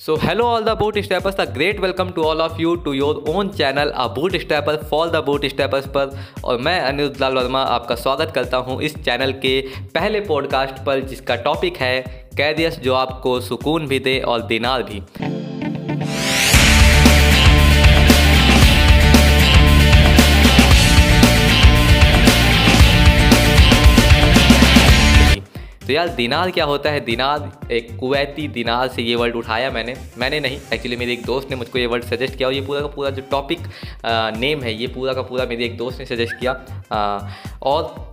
So hello all the boot steppers the great welcome to all of you to your own channel a boot stepper for the boot steppers पर। और मैं अनिरुद्ध लाल वर्मा आपका स्वागत करता हूँ इस चैनल के पहले पॉडकास्ट पर, जिसका टॉपिक है कैदियस जो आपको सुकून भी दे और दिनार भी। तो यार दिनार क्या होता है? दिनार एक कुवैती दिनार से ये वर्ड उठाया मैंने। मैंने नहीं एक्चुअली मेरे एक दोस्त ने मुझको ये वर्ड सजेस्ट किया और ये पूरा का पूरा जो टॉपिक नेम है ये पूरा का पूरा मेरे एक दोस्त ने सजेस्ट किया। आ, और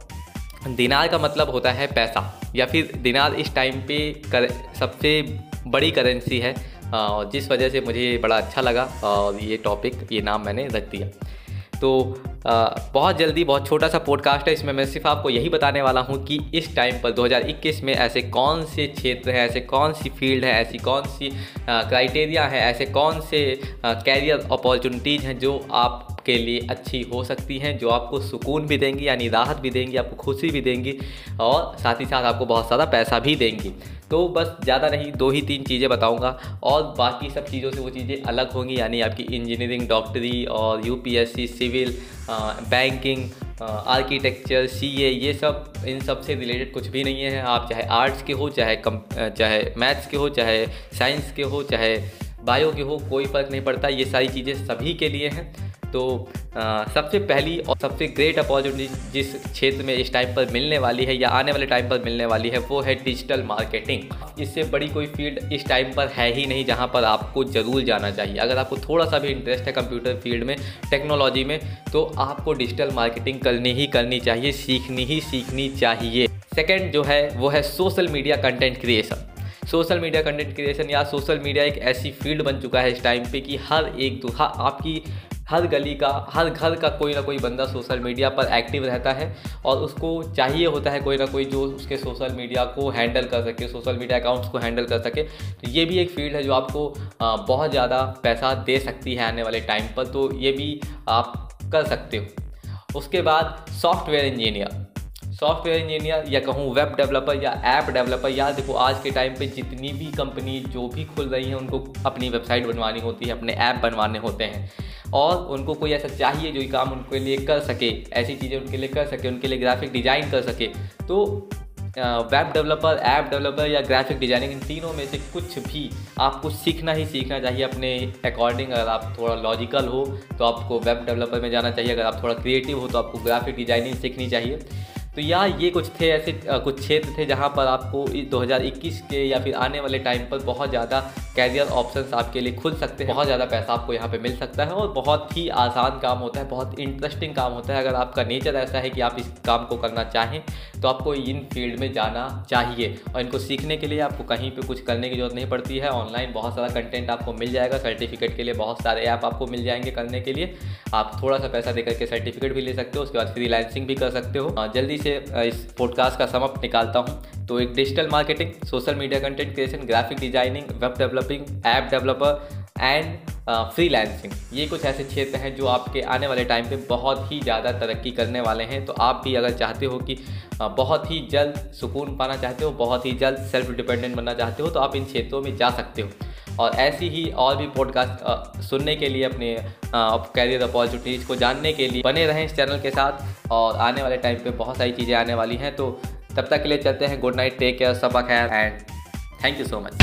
दिनार का मतलब होता है पैसा या फिर दिनार इस टाइम पे कर सबसे बड़ी करेंसी है। और जिस वजह से मुझे बड़ा अच्छा लगा और ये टॉपिक ये नाम मैंने रख दिया। तो बहुत जल्दी बहुत छोटा सा पॉडकास्ट है, इसमें मैं सिर्फ़ आपको यही बताने वाला हूँ कि इस टाइम पर 2021 में ऐसे कौन से क्षेत्र हैं, ऐसे कौन सी फ़ील्ड है, ऐसी कौन सी क्राइटेरिया है, ऐसे कौन से कैरियर अपॉर्चुनिटीज़ हैं जो आपके लिए अच्छी हो सकती हैं, जो आपको सुकून भी देंगी, यानी राहत भी देंगी, आपको खुशी भी देंगी, और साथ ही साथ आपको बहुत सारा पैसा भी देंगी। तो बस ज़्यादा नहीं, दो ही तीन चीज़ें बताऊँगा, और बाकी सब चीज़ों से वो चीज़ें अलग होंगी, यानी आपकी इंजीनियरिंग, डॉक्टरी, और UPSC, civil banking architecture C A ये सब, इन सबसे रिलेटेड कुछ भी नहीं है। आप चाहे आर्ट्स के हो, चाहे कम चाहे मैथ्स के हो, चाहे साइंस के हो, चाहे बायो के हो, कोई फ़र्क नहीं पड़ता, ये सारी चीज़ें सभी के लिए हैं। तो आ, सबसे पहली और सबसे ग्रेट अपॉर्चुनिटी जिस क्षेत्र में इस टाइम पर मिलने वाली है या आने वाले टाइम पर मिलने वाली है वो है डिजिटल मार्केटिंग इससे बड़ी कोई फ़ील्ड इस टाइम पर है ही नहीं जहाँ पर आपको ज़रूर जाना चाहिए। अगर आपको थोड़ा सा भी इंटरेस्ट है कंप्यूटर फ़ील्ड में टेक्नोलॉजी में तो आपको डिजिटल मार्केटिंग करनी ही करनी चाहिए सीखनी ही सीखनी चाहिए। सेकेंड जो है वो है social media content creation social media content creation या सोशल मीडिया एक ऐसी फ़ील्ड बन चुका है इस टाइम पे कि हर एक दो हाँ, आपकी हर गली का, हर घर का कोई ना कोई बंदा सोशल मीडिया पर एक्टिव रहता है और उसको चाहिए होता है कोई ना कोई जो उसके सोशल मीडिया को हैंडल कर सके सोशल मीडिया अकाउंट्स को हैंडल कर सके। तो ये भी एक फ़ील्ड है जो आपको बहुत ज़्यादा पैसा दे सकती है आने वाले टाइम पर तो ये भी आप कर सकते हो। उसके बाद सॉफ्टवेयर इंजीनियर सॉफ्टवेयर इंजीनियर या कहूँ वेब डेवलपर या ऐप डेवलपर या देखो आज के टाइम पे जितनी भी कंपनी जो भी खुल रही हैं, उनको अपनी वेबसाइट बनवानी होती है, अपने ऐप बनवाने होते हैं। और उनको कोई ऐसा चाहिए जो ये काम उनके लिए कर सके, ऐसी चीज़ें उनके लिए कर सके, उनके लिए ग्राफिक डिज़ाइन कर सके। तो वेब डेवलपर ऐप डेवलपर या ग्राफिक डिज़ाइनिंग इन तीनों में से कुछ भी आपको सीखना ही सीखना चाहिए अपने अकॉर्डिंग अगर आप थोड़ा लॉजिकल हो तो आपको वेब डेवलपर में जाना चाहिए। अगर आप थोड़ा क्रिएटिव हो तो आपको ग्राफिक डिज़ाइनिंग सीखनी चाहिए। तो यहाँ ये कुछ थे ऐसे कुछ क्षेत्र थे जहाँ पर आपको 2021 के या फिर आने वाले टाइम पर बहुत ज़्यादा कैरियर ऑप्शंस आपके लिए खुल सकते हैं। बहुत ज़्यादा पैसा आपको यहाँ पे मिल सकता है और बहुत ही आसान काम होता है, बहुत इंटरेस्टिंग काम होता है। अगर आपका नेचर ऐसा है कि आप इस काम को करना चाहें तो आपको इन फ़ील्ड में जाना चाहिए। और इनको सीखने के लिए आपको कहीं पर कुछ करने की ज़रूरत नहीं पड़ती है। ऑनलाइन बहुत सारा कंटेंट आपको मिल जाएगा। सर्टिफिकेट के लिए बहुत सारे ऐप आपको मिल जाएँगे करने के लिए। आप थोड़ा सा पैसा देकर के सर्टिफिकेट भी ले सकते हो, उसके बाद फ्री भी कर सकते हो। जल्दी से इस पॉडकास्ट का समप निकालता हूँ। तो एक digital marketing social media content creation graphic designing web developing app developer and freelancing ये कुछ ऐसे क्षेत्र हैं जो आपके आने वाले टाइम पे बहुत ही ज़्यादा तरक्की करने वाले हैं। तो आप भी अगर चाहते हो कि uh, बहुत ही जल्द सुकून पाना चाहते हो बहुत ही जल्द सेल्फ डिपेंडेंट बनना चाहते हो तो आप इन क्षेत्रों में जा सकते हो। और ऐसी ही और भी पॉडकास्ट सुनने के लिए अपने कैरियर अपॉर्चुनिटीज़ को जानने के लिए बने रहें इस चैनल के साथ। और आने वाले टाइम पे बहुत सारी चीज़ें आने वाली हैं। तो तब तक के लिए चलते हैं। गुड नाइट टेक केयर सबा खैर and Thank you so much.